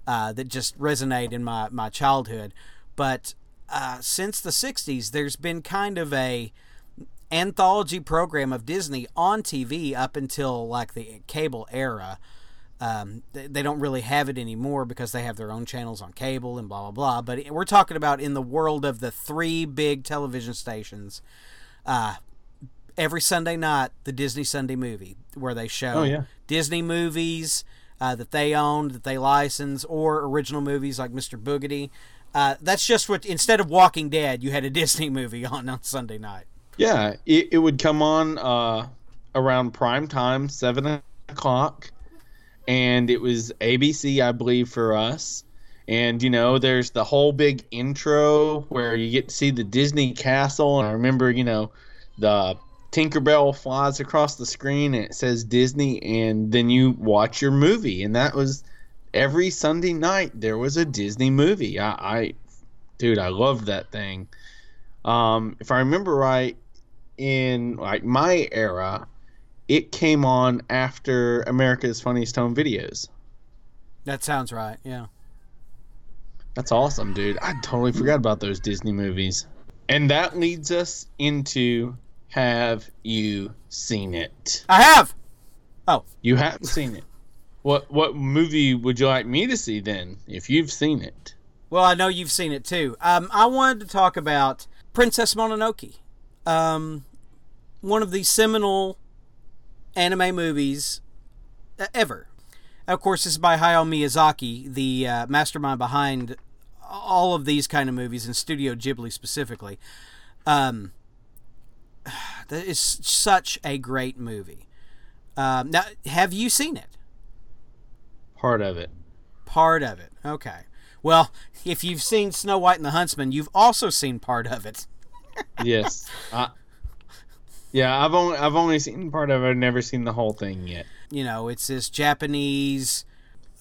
uh, that just resonate in my my childhood, but uh, since the '60s, there's been kind of a anthology program of Disney on TV up until like the cable era. Um, they, they don't really have it anymore because they have their own channels on cable and blah blah blah. But we're talking about in the world of the three big television stations. Uh, every Sunday night, the Disney Sunday movie, where they show Oh, yeah. Disney movies uh, that they own, that they license, or original movies like Mr. Boogedy. Uh, that's just what instead of Walking Dead, you had a <laughs> Disney movie on on Sunday night. Yeah, it, it would come on uh, around prime time, seven o'clock, and it was ABC, I believe, for us. And you know, there's the whole big intro where you get to see the Disney castle, and I remember, you know, the Tinkerbell flies across the screen and it says Disney, and then you watch your movie, and that was every Sunday night there was a Disney movie. I, I dude, I loved that thing. Um, if I remember right, in like my era, it came on after America's Funniest Home Videos. That sounds right. Yeah. That's awesome, dude. I totally forgot about those Disney movies. And that leads us into have you seen it? I have. Oh, you haven't seen it. What what movie would you like me to see then if you've seen it? Well, I know you've seen it too. Um, I wanted to talk about Princess Mononoke, um, one of the seminal anime movies uh, ever. Of course, this is by Hayao Miyazaki, the uh, mastermind behind all of these kind of movies, and Studio Ghibli specifically. Um, <sighs> that is such a great movie. Um, now, have you seen it? Part of it. Part of it. Okay. Well, if you've seen Snow White and the Huntsman, you've also seen part of it. <laughs> Yes. I, yeah, I've only I've only seen part of it. I've never seen the whole thing yet. You know, it's this Japanese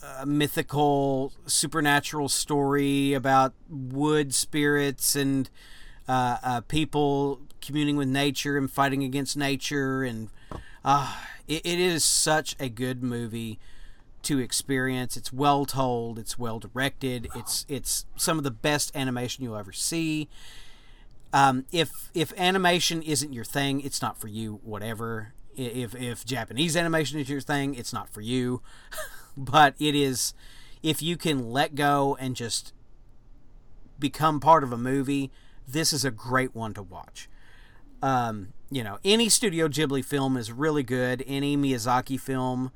uh, mythical supernatural story about wood spirits and uh, uh, people communing with nature and fighting against nature. And uh, it, it is such a good movie to experience. It's well told. It's well directed. It's it's some of the best animation you'll ever see. Um, if if animation isn't your thing it's not for you whatever. If if japanese animation is your thing it's not for you. <laughs> But it is if you can let go and just become part of a movie this is a great one to watch um, you know any studio ghibli film is really good any miyazaki film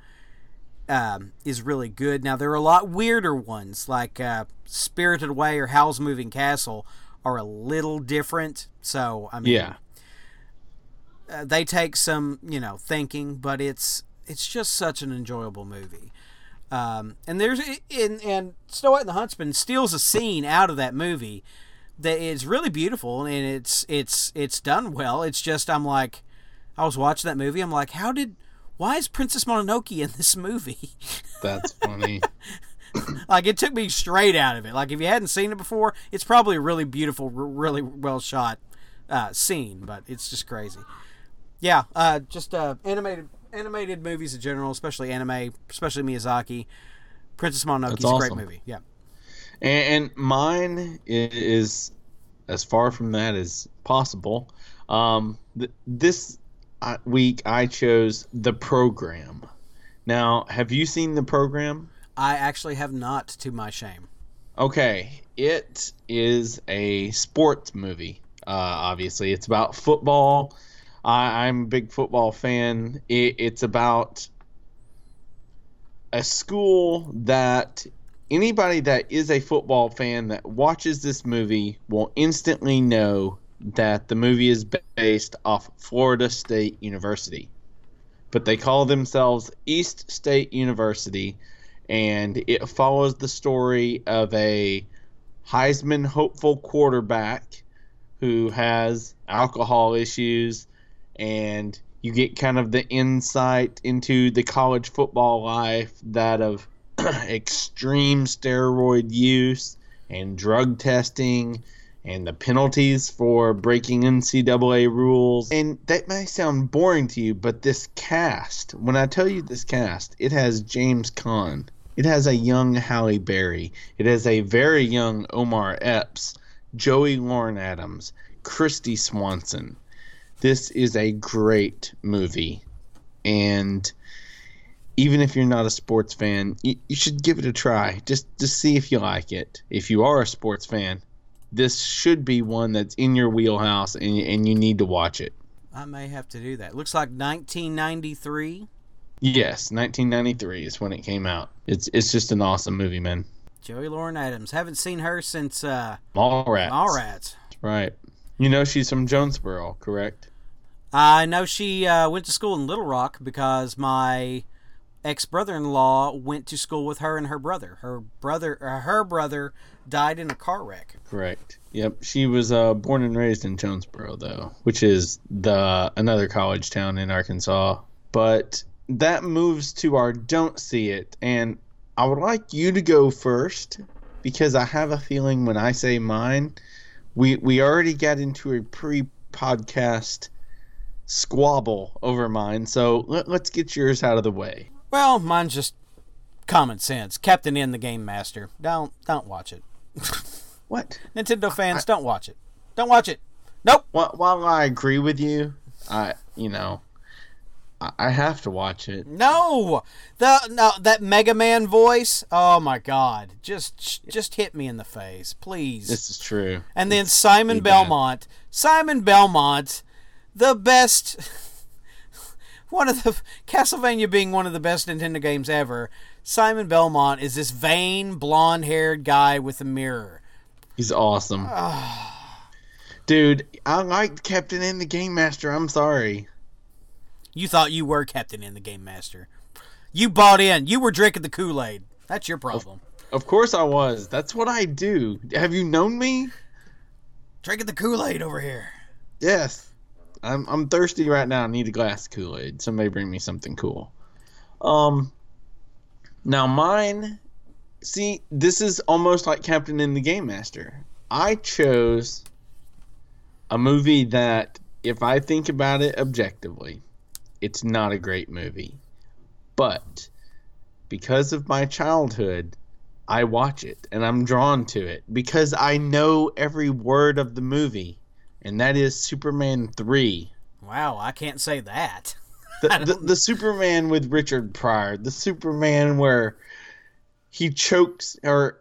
um, is really good. Now there are a lot weirder ones like uh, Spirited Away or Howl's Moving Castle are a little different. So I mean, Yeah. uh, they take some you know thinking, but it's it's just such an enjoyable movie. Um, and there's and, and Snow White and the Huntsman steals a scene out of that movie that is really beautiful and it's it's it's done well. It's just I'm like I was watching that movie. I'm like, how did why is Princess Mononoke in this movie? <laughs> That's funny. like it took me straight out of it. Like if you hadn't seen it before, it's probably a really beautiful, r- really well shot uh, scene, but it's just crazy. Yeah, uh, just uh, animated animated movies in general, especially anime, especially Miyazaki. Princess Mononoke is That's a great movie. Yeah. And, and mine is as far from that as possible. Um, th- this uh, week I chose the program. Now, have you seen the program? I actually have not, to my shame. Okay, it is a sports movie. Uh, obviously, it's about football. I, I'm a big football fan. It, it's about a school that anybody that is a football fan that watches this movie will instantly know that the movie is based off Florida State University. But they call themselves East State University, and it follows the story of a Heisman hopeful quarterback who has alcohol issues, and you get kind of the insight into the college football life that of <clears throat> extreme steroid use and drug testing and the penalties for breaking NCAA rules. And that may sound boring to you, but this cast, when I tell you this cast, it has James Caan, it has a young Halle Berry, it has a very young Omar Epps, Joey Lauren Adams, Kristy Swanson. This is a great movie. And even if you're not a sports fan, you, you should give it a try. Just to see if you like it. If you are a sports fan, this should be one that's in your wheelhouse and, and you need to watch it. I may have to do that. Looks like 1993. Yes, 1993 is when it came out. It's it's just an awesome movie, man. Joey Lauren Adams. Haven't seen her since uh, Mallrats. Mallrats. Right. You know she's from Jonesboro, correct? I know she uh, went to school in Little Rock because my ex brother in law went to school with her and her brother. Her brother, uh, her brother, died in a car wreck. Correct. Yep. She was uh, born and raised in Jonesboro, though, which is the another college town in Arkansas. But that moves to our don't see it, and I would like you to go first because I have a feeling when I say mine, we we already got into a pre-podcast squabble over mine. So let, let's get yours out of the way. Well, mine's just common sense. Captain N, the Game Master. Don't don't watch it. <laughs> What? Nintendo fans, don't watch it. Don't watch it. Nope. While, while I agree with you, I you know, I, I have to watch it. No, the no that Mega Man voice. Oh my God! Just just hit me in the face, please. This is true. and then Simon really bad. Belmont. Simon Belmont, the best. One of the Castlevania being one of the best Nintendo games ever. Simon Belmont is this vain, blonde-haired guy with a mirror. He's awesome. Ah. Dude, I liked Captain N the Game Master. I'm sorry. You thought you were Captain N the Game Master. You bought in. You were drinking the Kool Aid. That's your problem. Of course I was. That's what I do. Have you known me? Drinking the Kool Aid over here. Yes. I'm I'm thirsty right now. I need a glass of Kool-Aid. Somebody bring me something cool. Um now mine see, this is almost like Captain N the Game Master. I chose a movie that if I think about it objectively, it's not a great movie. But because of my childhood, I watch it and I'm drawn to it because I know every word of the movie, and that is Superman 3. Wow, I can't say that. <laughs> The, the, the Superman with Richard Pryor, the Superman where he chokes, or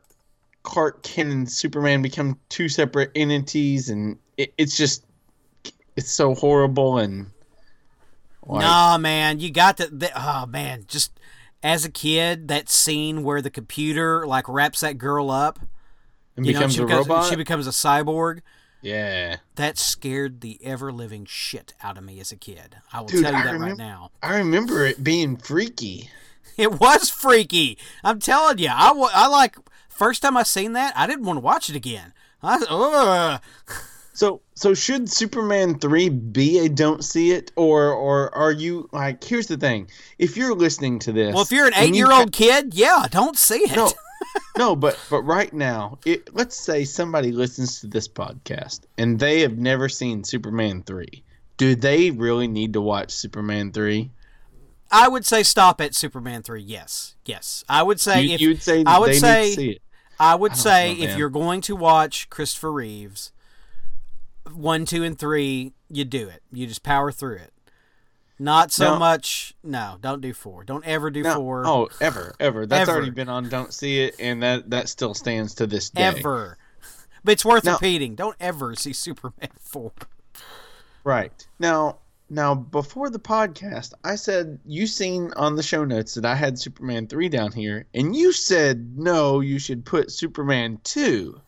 Clark Kent and Superman become two separate entities, and it, it's just, it's so horrible and. like, nah, man, you got to. The, oh man, just as a kid, that scene where the computer like wraps that girl up And you know, becomes a becomes, robot. She becomes a cyborg. Yeah. That scared the ever living shit out of me as a kid. I will Dude, tell you I that right now. I remember it being freaky. <laughs> It was freaky. I'm telling you. I, I like first time I seen that. I didn't want to watch it again. I, ugh. So so should Superman 3 be a don't see it or or are you like here's the thing. If you're listening to this Well, if you're an eight year old kid, yeah, don't see it. No, no, but but right now, it, let's say somebody listens to this podcast and they have never seen Superman three. Do they really need to watch Superman three? I would say stop at Superman three. Yes, yes. I would say You, if you'd say I would say- need to see it. I would I say know, if you're going to watch Christopher Reeves, one, two, and three, you do it. You just power through it. Not so much. No, don't do four. Don't ever do No, four. oh, ever, ever. That's Ever. already been on. Don't see it, and that that still stands to this day. ever. But it's worth Now- repeating. Don't ever see Superman <laughs> four. Right now, now before the podcast, I said you seen on the show notes that I had Superman three down here, and you said no, you should put Superman two.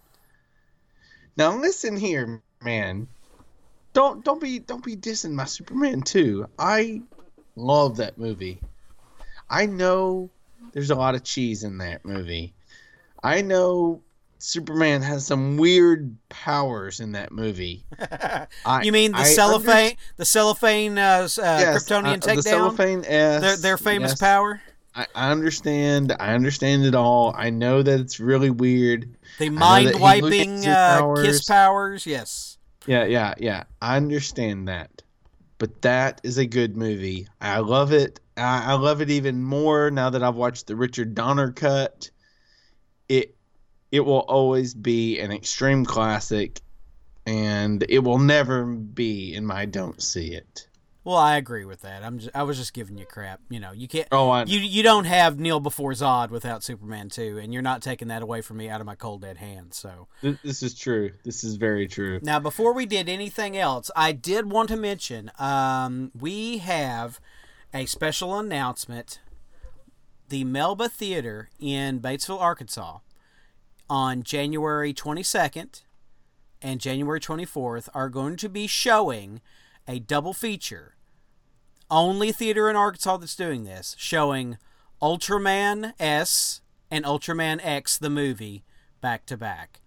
Now listen here, man. Don't don't be don't be dissing my Superman two. I love that movie. I know there's a lot of cheese in that movie. I know Superman has some weird powers in that movie. I, <laughs> you mean the I cellophane, the cellophane uh, uh, Yes, Kryptonian uh, the cellophane S. Their, their famous yes. power, I, I understand. I understand it all. I know that it's really weird. the mind wiping loses uh, powers. kiss powers. Yes. Yeah, yeah, yeah. I understand that. But that is a good movie. I love it. I, I love it even more now that I've watched the Richard Donner cut. It it will always be an extreme classic and it will never be in my don't see it. Well, I agree with that. I'm just, I was just giving you crap. You know, you can't. Oh, I You you don't have Kneel before Zod without Superman two, and you're not taking that away from me out of my cold dead hand. So this is true. This is very true. now, before we did anything else, I did want to mention um, we have a special announcement. The Melba Theater in Batesville, Arkansas, on January 22nd and January 24th are going to be showing a double feature. Only theater in Arkansas that's doing this, showing Ultraman S and Ultraman X, the movie, back to back.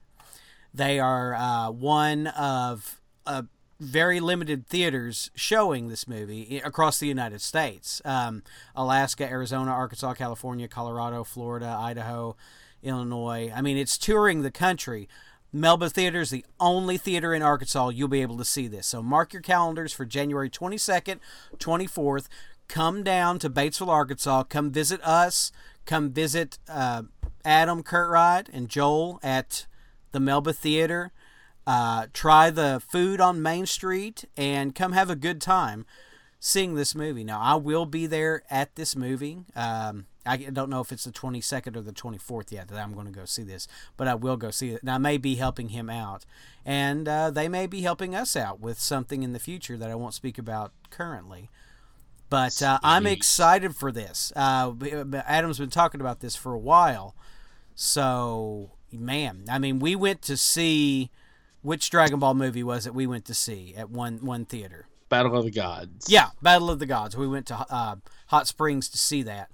They are uh, one of uh, very limited theaters showing this movie across the United States um, Alaska, Arizona, Arkansas, California, Colorado, Florida, Idaho, Illinois. I mean, it's touring the country. Melba Theater is the only theater in Arkansas you'll be able to see this. So mark your calendars for January 22nd, 24th. Come down to Batesville, Arkansas. Come visit us. Come visit uh, Adam Kurtright and Joel at the Melba Theater. Uh, try the food on Main Street and come have a good time seeing this movie. Now, I will be there at this movie. Um, I don't know if it's the 22nd or the 24th yet that I'm going to go see this, but I will go see it. And I may be helping him out. And uh, they may be helping us out with something in the future that I won't speak about currently. But uh, I'm excited for this. Uh, Adam's been talking about this for a while. So, man, I mean, we went to see. Which Dragon Ball movie was it we went to see at one one theater? Battle of the Gods. Yeah, Battle of the Gods. We went to uh, Hot Springs to see that.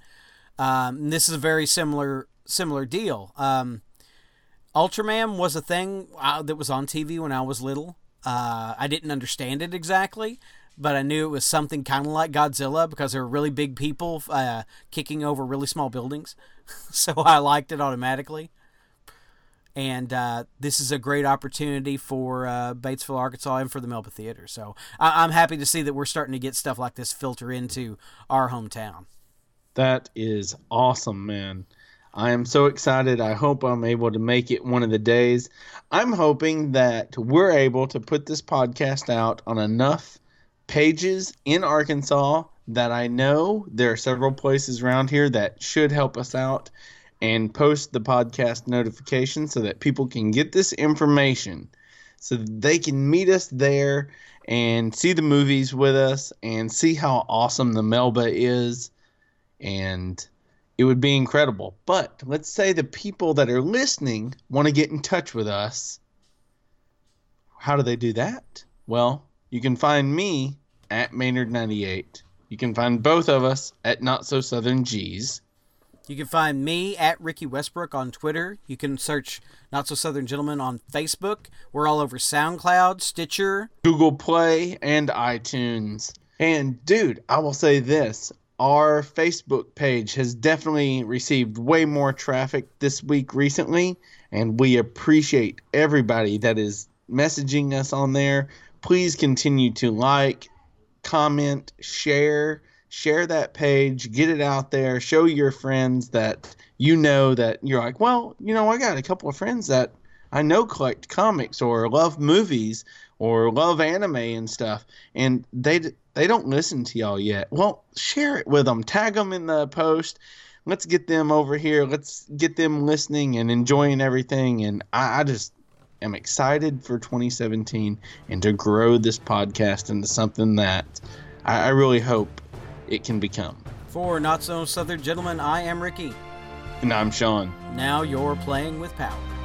Um, this is a very similar similar deal. Um, Ultraman was a thing uh, that was on TV when I was little. Uh, I didn't understand it exactly, but I knew it was something kind of like Godzilla because there were really big people uh, kicking over really small buildings. <laughs> so I liked it automatically. And uh, this is a great opportunity for uh, Batesville, Arkansas, and for the Melba Theater. So I- I'm happy to see that we're starting to get stuff like this filter into our hometown. That is awesome, man. I am so excited. I hope I'm able to make it one of the days. I'm hoping that we're able to put this podcast out on enough pages in Arkansas that I know there are several places around here that should help us out and post the podcast notification so that people can get this information so they can meet us there and see the movies with us and see how awesome the Melba is and it would be incredible. But let's say the people that are listening want to get in touch with us. How do they do that? Well, you can find me at Maynard98. You can find both of us at Not So Southern G's. You can find me at Ricky Westbrook on Twitter. You can search Not So Southern Gentlemen on Facebook. We're all over SoundCloud, Stitcher, Google Play, and iTunes. And dude, I will say this our Facebook page has definitely received way more traffic this week recently, and we appreciate everybody that is messaging us on there. Please continue to like, comment, share, share that page, get it out there, show your friends that you know that you're like, well, you know, I got a couple of friends that I know collect comics or love movies or love anime and stuff, and they they don't listen to y'all yet. Well, share it with them, tag them in the post. Let's get them over here. Let's get them listening and enjoying everything. And I, I just am excited for 2017 and to grow this podcast into something that I, I really hope it can become. For Not So Southern Gentlemen, I am Ricky. And I'm Sean. Now you're playing with power.